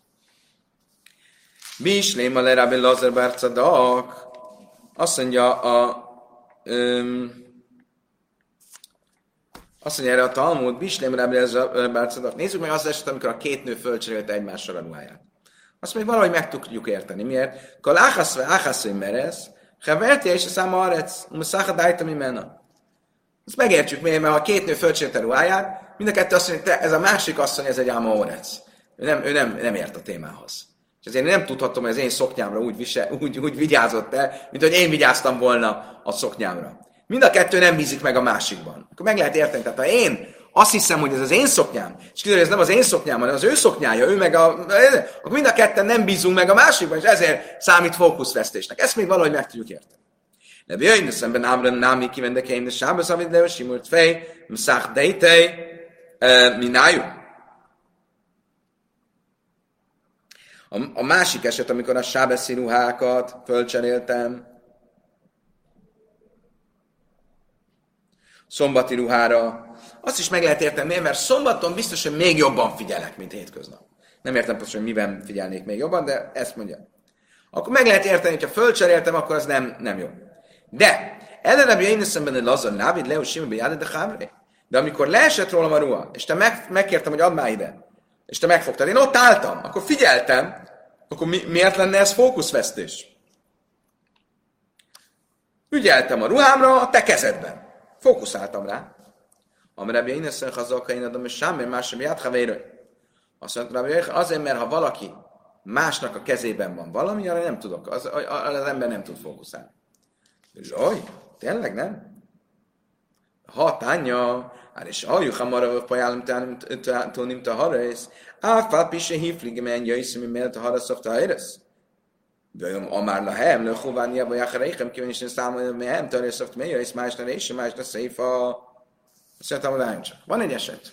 Mi is léma le Rabbi Azt mondja a öm, azt mondja erre a Talmud, Bislem Rabbi Nézzük meg azt eset, amikor a két nő fölcserélte egymással a ruháját. Azt még valahogy meg tudjuk érteni. Miért? Kal áhaszve áhaszve meresz, Heverti és a száma arec, muszaha dájtam imena. Ezt megértjük miért, mert a két nő fölcserélte a ruháját, mind a kettő azt mondja, ez a másik asszony, ez egy áma orec. Ő nem, ő nem, nem ért a témához. És ezért nem tudhatom, hogy az én szoknyámra úgy, visel, úgy, úgy vigyázott el, mint hogy én vigyáztam volna a szoknyámra. Mind a kettő nem bízik meg a másikban. Akkor meg lehet érteni. Tehát ha én azt hiszem, hogy ez az én szoknyám, és kiderül, ez nem az én szoknyám, hanem az ő szoknyája, ő meg a... Akkor mind a ketten nem bízunk meg a másikban, és ezért számít fókuszvesztésnek. Ezt még valahogy meg tudjuk érteni. De jöjjön szemben ámran námi kivendekeim, de sábasz, amit de simult fej, mszach dejtej, minájú. A, a másik eset, amikor a sábeszi ruhákat fölcseréltem, szombati ruhára. Azt is meg lehet érteni? Mert szombaton biztos, hogy még jobban figyelek, mint hétköznap. Nem értem pontosan, hogy miben figyelnék még jobban, de ezt mondja. Akkor meg lehet érteni, hogyha fölcseréltem, akkor az nem, nem jó. De, ellenebb én szemben lazan návid, leo simbe de hábre. De amikor leesett rólam a ruha, és te meg, megkértem, hogy add már ide, és te megfogtad, én ott álltam, akkor figyeltem, akkor mi, miért lenne ez fókuszvesztés? Ügyeltem a ruhámra a te kezedben. Fókuszáltam rá. Amire én ezt hazaka én adom, és semmi más sem ját Azt mondta, azért, mert ha valaki másnak a kezében van valami, arra nem tudok, az, az ember nem tud fókuszálni. Zsaj, tényleg nem? Ha tánya, hát és halljuk hamar, pajálom tónim te harész, áfál pise hívlig, men jöjsz, mi mellett a haraszok te Vajom Amar Lahem, Lechován Jabba Jachareichem, kivenisne számolni, Mehem, Tarjeszavt, Meja, és más és más a Széfa. Szerintem csak. Van egy eset.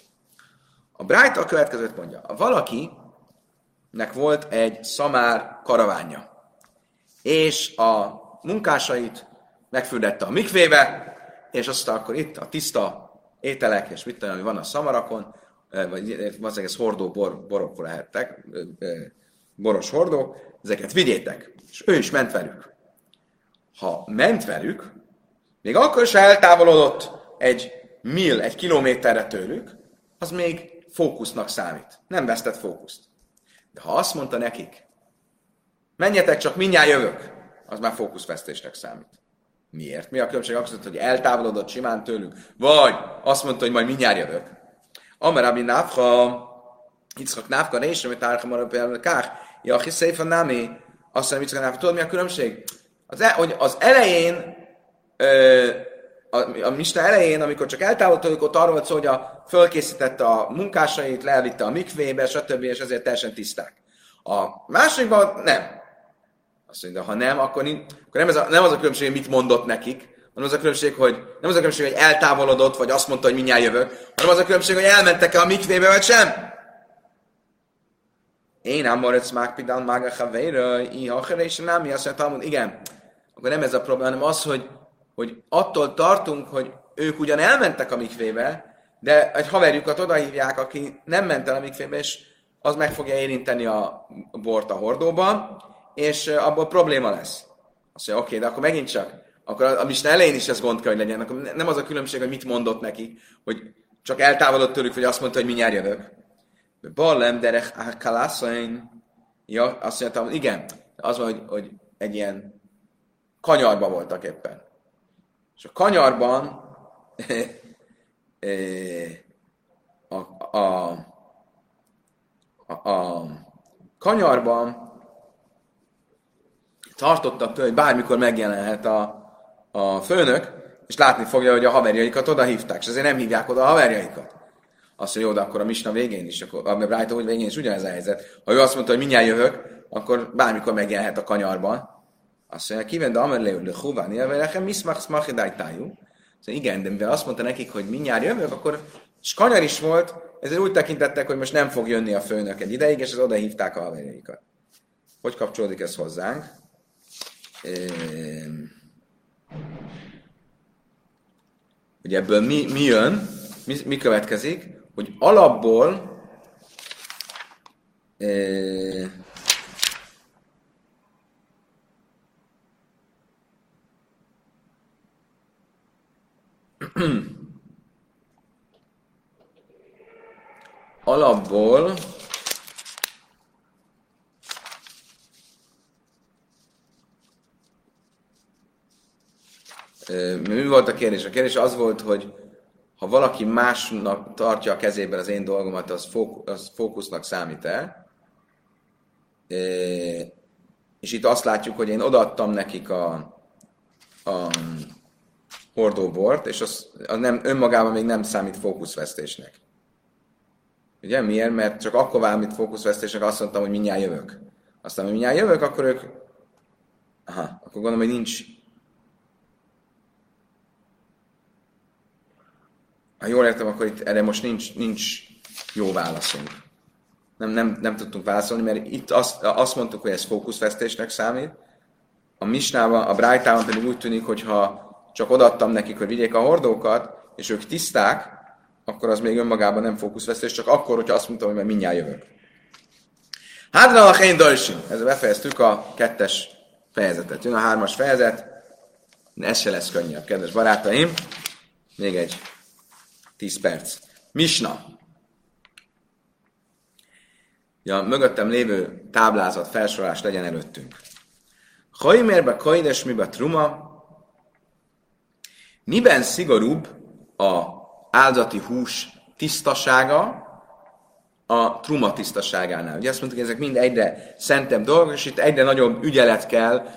A Bright a következőt mondja. A valakinek volt egy szamár karavánja, és a munkásait megfürdette a mikvébe, és aztán akkor itt a tiszta ételek, és mit tudom, ami van a szamarakon, eh, vagy eh, valószínűleg ez hordó bor, borok lehettek, eh, boros hordók, ezeket vigyétek. És ő is ment velük. Ha ment velük, még akkor is eltávolodott egy mil, egy kilométerre tőlük, az még fókusznak számít. Nem vesztett fókuszt. De ha azt mondta nekik, menjetek csak, mindjárt jövök, az már fókuszvesztésnek számít. Miért? Mi a különbség akkor, hogy eltávolodott simán tőlük, vagy azt mondta, hogy majd mindjárt jövök. Amarabi Nafcha, Yitzchak Nafcha, és amit Árha Marabel Kár, Jachi Széfa Nami, azt mondja, Nafcha, tudod mi a különbség? Az, el, hogy az elején, a, a Mista elején, amikor csak eltávolodtunk, ott arról volt szó, hogy a, fölkészítette a munkásait, leelvitte a mikvébe, stb. és ezért teljesen tiszták. A másikban nem. Azt mondja, ha nem, akkor, nincs, akkor nem, ez a, nem az a különbség, hogy mit mondott nekik, hanem az a különbség, hogy nem az a különbség, hogy eltávolodott, vagy azt mondta, hogy mindjárt jövök, hanem az a különbség, hogy elmentek-e a mikvébe, vagy sem. Én ám moritz mákpidán mága havéra, iha és nem, mi azt mondja, igen, akkor nem ez a probléma, hanem az, hogy, hogy attól tartunk, hogy ők ugyan elmentek a mikvébe, de egy haverjukat odahívják, aki nem ment el a mikvébe, és az meg fogja érinteni a bort a hordóban, és abból probléma lesz. Azt mondja, oké, de akkor megint csak, akkor a, a Misna elején is ez gond kell, hogy legyen. Akkor nem az a különbség, hogy mit mondott neki, hogy csak eltávolodott tőlük, vagy azt mondta, hogy mindjárt jövök. Ballem derech kalaszain. Ja, azt mondtam, igen, az van, hogy, hogy egy ilyen kanyarba voltak éppen. És a kanyarban a, a, a, a kanyarban tartottak tőle, hogy bármikor megjelenhet a, a főnök, és látni fogja, hogy a haverjaikat oda hívták, és azért nem hívják oda a haverjaikat. Azt mondja, jó, de akkor a misna végén is, akkor a Brighton hogy végén is ugyanez a helyzet. Ha ő azt mondta, hogy mindjárt jövök, akkor bármikor megjelenhet a kanyarban. Azt mondja, kiven, de amerle le huván, nekem miszmach smachidájtájú. Szóval igen, de mivel azt mondta nekik, hogy mindjárt jövök, akkor és kanyar is volt, ezért úgy tekintettek, hogy most nem fog jönni a főnök egy ideig, és az oda hívták a haverjaikat. Hogy kapcsolódik ez hozzánk? Ugye ebből mi, mi jön, mi, mi következik, hogy alapból e, alapból mi volt a kérdés? A kérdés az volt, hogy ha valaki másnak tartja a kezében az én dolgomat, az, fókusz, az fókusznak számít-e? És itt azt látjuk, hogy én odaadtam nekik a, a hordóbort, és az, az nem, önmagában még nem számít fókuszvesztésnek. Ugye miért? Mert csak akkor válik fókuszvesztésnek azt mondtam, hogy mindjárt jövök. Aztán, hogy mindjárt jövök, akkor ők... Aha, akkor gondolom, hogy nincs ha jól értem, akkor itt erre most nincs, nincs jó válaszunk. Nem, nem, nem tudtunk válaszolni, mert itt azt, azt mondtuk, hogy ez fókuszvesztésnek számít. A misnában, a Brájtában pedig úgy tűnik, hogy ha csak odaadtam nekik, hogy vigyék a hordókat, és ők tiszták, akkor az még önmagában nem fókuszvesztés, csak akkor, hogyha azt mondtam, hogy már mindjárt jövök. Hádra a Hén. Ezzel befejeztük a kettes fejezetet. Jön a hármas fejezet. Ez se lesz könnyebb, kedves barátaim. Még egy 10 perc. Misna. Ja, mögöttem lévő táblázat, felsorolás legyen előttünk. Hajmérbe kajdes mibe truma. Miben szigorúbb a áldati hús tisztasága a truma tisztaságánál? Ugye azt mondtuk, hogy ezek mind egyre szentebb dolgok, és itt egyre nagyobb ügyelet kell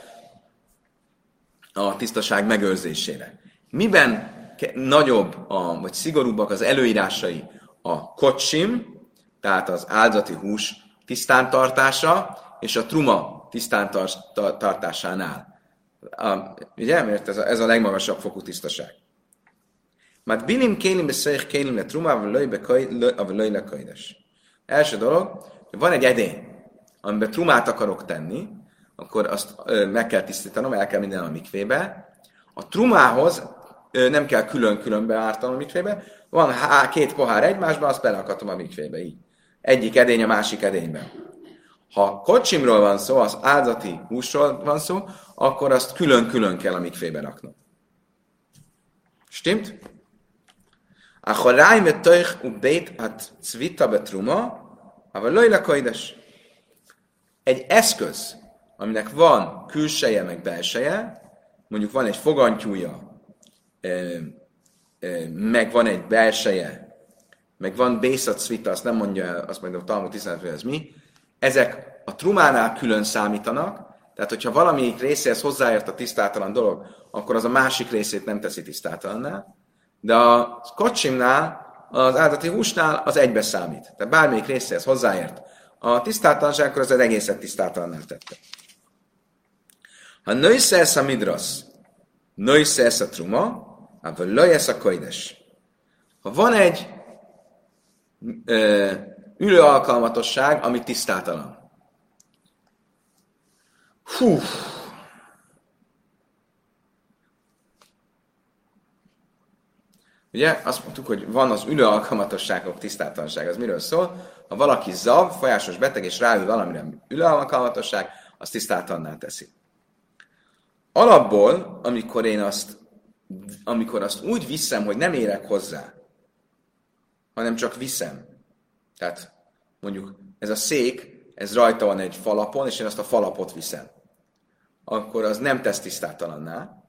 a tisztaság megőrzésére. Miben nagyobb, a, vagy szigorúbbak az előírásai a kocsim, tehát az áldati hús tisztántartása, és a truma tisztántartásánál. A, ugye? Mert ez a, ez a legmagasabb fokú tisztaság. Mert bilim kélim beszéljük kélim le truma, löj le Első dolog, hogy van egy edény, amiben trumát akarok tenni, akkor azt meg kell tisztítanom, el kell minden a mikvébe. A trumához nem kell külön-külön beártanom a mikvébe. Van há, két pohár egymásban, azt belakatom a mikvébe így. Egyik edény a másik edényben. Ha kocsimról van szó, az áldati húsról van szó, akkor azt külön-külön kell a mikvébe raknom. Stimmt? Akkor rájm et teuch u bét at cvita betruma, aber lojla kajdes. Egy eszköz, aminek van külseje meg belseje, mondjuk van egy fogantyúja, meg van egy belseje, meg van Bészat Svita, azt nem mondja el, azt mondja a Talmud 15, hogy ez mi. Ezek a trumánál külön számítanak, tehát hogyha valamelyik részéhez hozzáért a tisztátalan dolog, akkor az a másik részét nem teszi tisztátalanná, de a kocsimnál, az áldati húsnál az egybe számít. Tehát bármelyik részéhez hozzáért a tisztátalanság, akkor az, az egészet tisztátalanná tette. Ha nőszesz a midrasz, nőszesz a truma, akkor löjesz a kajdes. Ha van egy ö, ülő alkalmatosság, ami tisztátalan. Hú, Ugye azt mondtuk, hogy van az ülő alkalmatosságok tisztátalanság. Az miről szól? Ha valaki zav, folyásos beteg, és ráül valamire ülő alkalmatosság, az tisztátalanná teszi. Alapból, amikor én azt, amikor azt úgy viszem, hogy nem érek hozzá, hanem csak viszem. Tehát mondjuk ez a szék, ez rajta van egy falapon, és én azt a falapot viszem. Akkor az nem tesz tisztátalanná,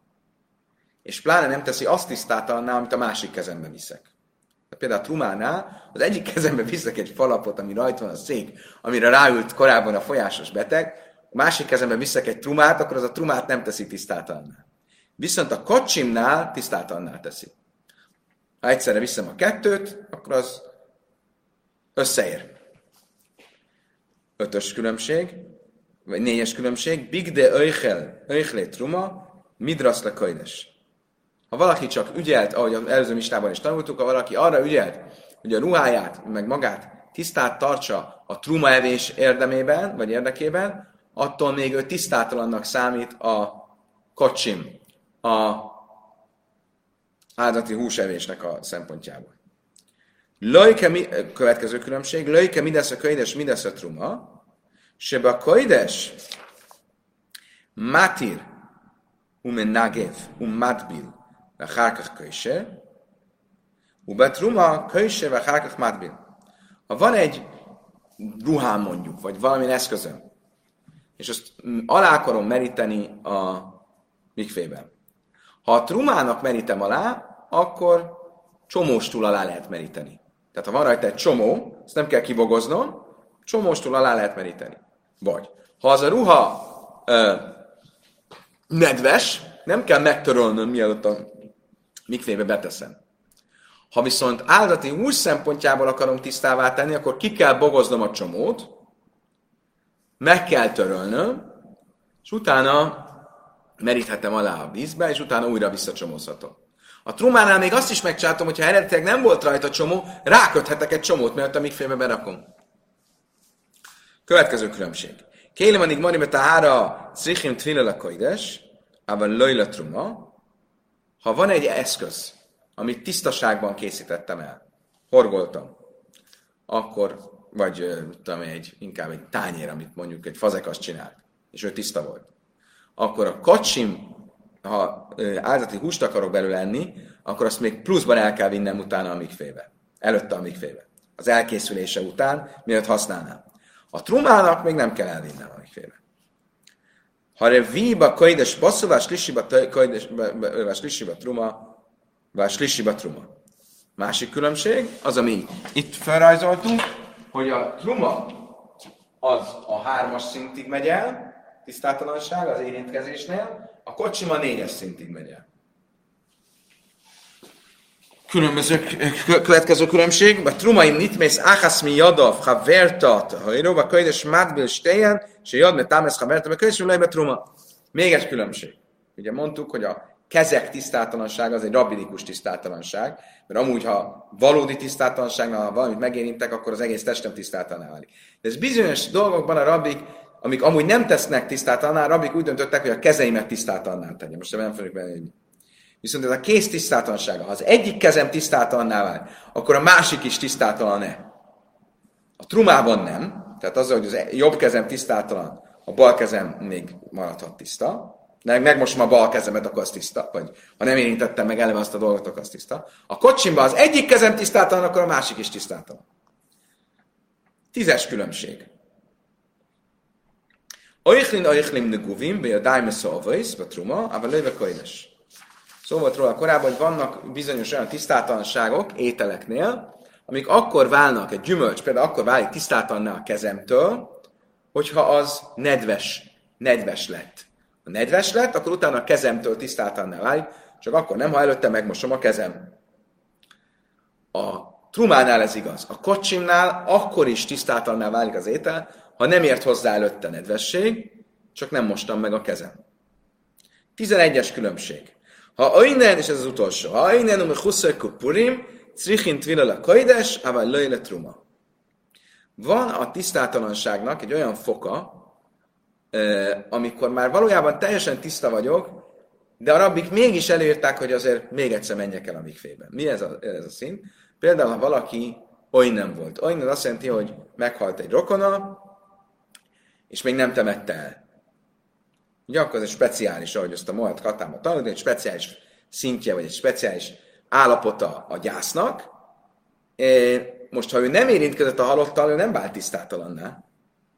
és pláne nem teszi azt tisztátalanná, amit a másik kezembe viszek. Például a trumánál az egyik kezembe viszek egy falapot, ami rajta van a szék, amire ráült korábban a folyásos beteg, a másik kezembe viszek egy trumát, akkor az a trumát nem teszi tisztátalanná. Viszont a kocsimnál tisztátalanná teszi. Ha egyszerre viszem a kettőt, akkor az összeér. Ötös különbség, vagy négyes különbség, big de öjchel, öjchlé truma, midrasz le ha valaki csak ügyelt, ahogy az előző mistában is tanultuk, ha valaki arra ügyelt, hogy a ruháját, meg magát tisztát tartsa a truma evés érdemében, vagy érdekében, attól még ő tisztátalannak számít a kocsim, a áldati húsevésnek a szempontjából. Lajke, eh, következő különbség, lajke mindesz a köides, mindesz a truma, sebe a köides matir umen nagev, um matbil, a hárkach köise, ubetruma köise, a hárkach matbil. Ha van egy ruhám mondjuk, vagy valamilyen eszközöm, és azt alá akarom meríteni a mikvében, ha a trumának merítem alá, akkor csomóstul alá lehet meríteni. Tehát ha van rajta egy csomó, ezt nem kell kibogoznom, csomóstul alá lehet meríteni. Vagy, ha az a ruha ö, nedves, nem kell megtörölnöm, mielőtt a mikvébe beteszem. Ha viszont áldati hús szempontjából akarom tisztává tenni, akkor ki kell bogoznom a csomót, meg kell törölnöm, és utána meríthetem alá a vízbe, és utána újra visszacsomózhatom. A trumánál még azt is megcsátom, hogyha eredetileg nem volt rajta csomó, ráköthetek egy csomót, mert a mikfébe berakom. Következő különbség. Kélem anig a hára cichim tvillel a koides, ában löjla truma, ha van egy eszköz, amit tisztaságban készítettem el, horgoltam, akkor, vagy tudom, egy, inkább egy tányér, amit mondjuk egy fazekas csinált, és ő tiszta volt, akkor a kocsim, ha áldati húst akarok belőle enni, akkor azt még pluszban el kell vinnem utána a mikfébe. Előtte a mikfébe. Az elkészülése után, mielőtt használnám. A trumának még nem kell elvinnem a mikfébe. Ha revíba kajdes basszú, vás lisiba kajdes, vás lisiba truma, vás lisiba truma. Másik különbség, az, ami itt felrajzoltunk, hogy a truma az a hármas szintig megy el, tisztátalanság az érintkezésnél, a kocsima négyes szintig megy el. Különböző, következő különbség, a trumaim nitmész áhaszmi jadav, ha vertat, ha iróba könyves mátbil stejen, se jad, mert támesz, ha vertat, könyves lejbe truma. Még egy különbség. Ugye mondtuk, hogy a kezek tisztátalanság az egy rabinikus tisztátalanság, mert amúgy, ha valódi tisztátalanságnál, valamit megérintek, akkor az egész testem tisztátalanná válik. De ez bizonyos dolgokban a rabik, amik amúgy nem tesznek tisztátalanná, rabik úgy döntöttek, hogy a kezeimet tisztátalanná tegye. Most nem fogjuk benne Viszont ez a kész tisztátalansága, ha az egyik kezem tisztátalanná válik, akkor a másik is tisztátalan-e? A trumában nem, tehát az, hogy az jobb kezem tisztátalan, a bal kezem még maradhat tiszta, de megmosom a bal kezemet, akkor az tiszta, vagy ha nem érintettem meg eleve azt a dolgot, akkor az tiszta. A kocsimban az egyik kezem tisztátalan, akkor a másik is tisztátalan. Tízes különbség. Oichlin oichlim neguvim, be a daime szolvais, be truma, ava löve koines. Szó volt róla korábban, hogy vannak bizonyos olyan tisztátalanságok ételeknél, amik akkor válnak, egy gyümölcs például akkor válik tisztátanná a kezemtől, hogyha az nedves, nedves lett. Ha nedves lett, akkor utána a kezemtől tisztátanná válik, csak akkor nem, ha előtte megmosom a kezem. A trumánál ez igaz. A kocsimnál akkor is tisztátanná válik az étel, ha nem ért hozzá előtte nedvesség, csak nem mostam meg a kezem. 11-es különbség. Ha innen, és ez az utolsó, ha innen, um huszökku purim, Crichin tvilala kaides, ával löjle truma. Van a tisztátalanságnak egy olyan foka, amikor már valójában teljesen tiszta vagyok, de a rabbik mégis előírták, hogy azért még egyszer menjek el a mikfébe. Mi ez a, ez a szint? Például, ha valaki oly nem volt. Oly nem azt jelenti, hogy meghalt egy rokona, és még nem temette el. Ugye akkor ez egy speciális, ahogy azt a Mohat Katáma tanulni, egy speciális szintje, vagy egy speciális állapota a gyásznak. Most, ha ő nem érintkezett a halottal, ő nem vált tisztátalanná,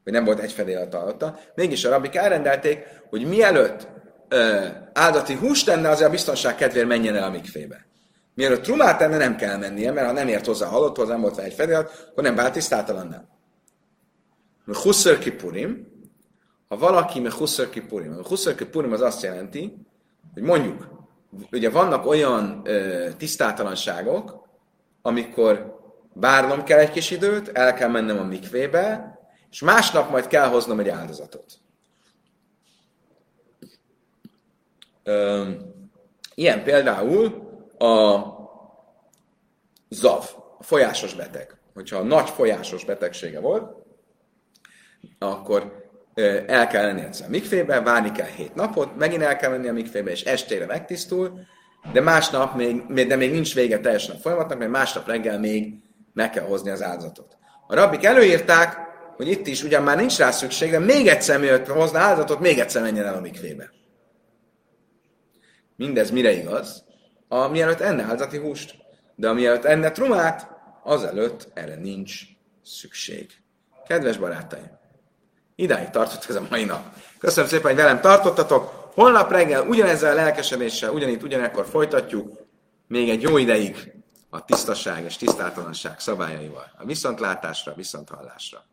vagy nem volt egy fedél a halotta, mégis a rabbik elrendelték, hogy mielőtt ö, áldati hús tenne, azért a biztonság kedvéért menjen el a mikfébe. Mielőtt trumát tenne, nem kell mennie, mert ha nem ért hozzá a halotthoz, nem volt egy fedél, akkor nem vált tisztátalanná. Husször kipurim, ha valaki me husször kipurim, a husször kipurim az azt jelenti, hogy mondjuk ugye vannak olyan ö, tisztátalanságok, amikor várnom kell egy kis időt, el kell mennem a mikvébe, és másnap majd kell hoznom egy áldozatot. Ö, ilyen például a zav, a folyásos beteg. Hogyha nagy folyásos betegsége volt, akkor el kell lenni egyszer a mikfébe, várni kell hét napot, megint el kell menni a mikfébe, és estére megtisztul, de másnap még, de még nincs vége teljesen a folyamatnak, mert másnap reggel még meg kell hozni az áldozatot. A rabbik előírták, hogy itt is ugyan már nincs rá szükség, de még egyszer mielőtt hozna áldozatot, még egyszer menjen el a mikfébe. Mindez mire igaz? A mielőtt enne áldozati húst. De mielőtt enne trumát, azelőtt erre nincs szükség. Kedves barátaim! Idáig tartott ez a mai nap. Köszönöm szépen, hogy velem tartottatok. Holnap reggel ugyanezzel a lelkesedéssel, ugyanitt, ugyanekkor folytatjuk, még egy jó ideig a tisztaság és tisztátalanság szabályaival. A viszontlátásra, viszonthallásra.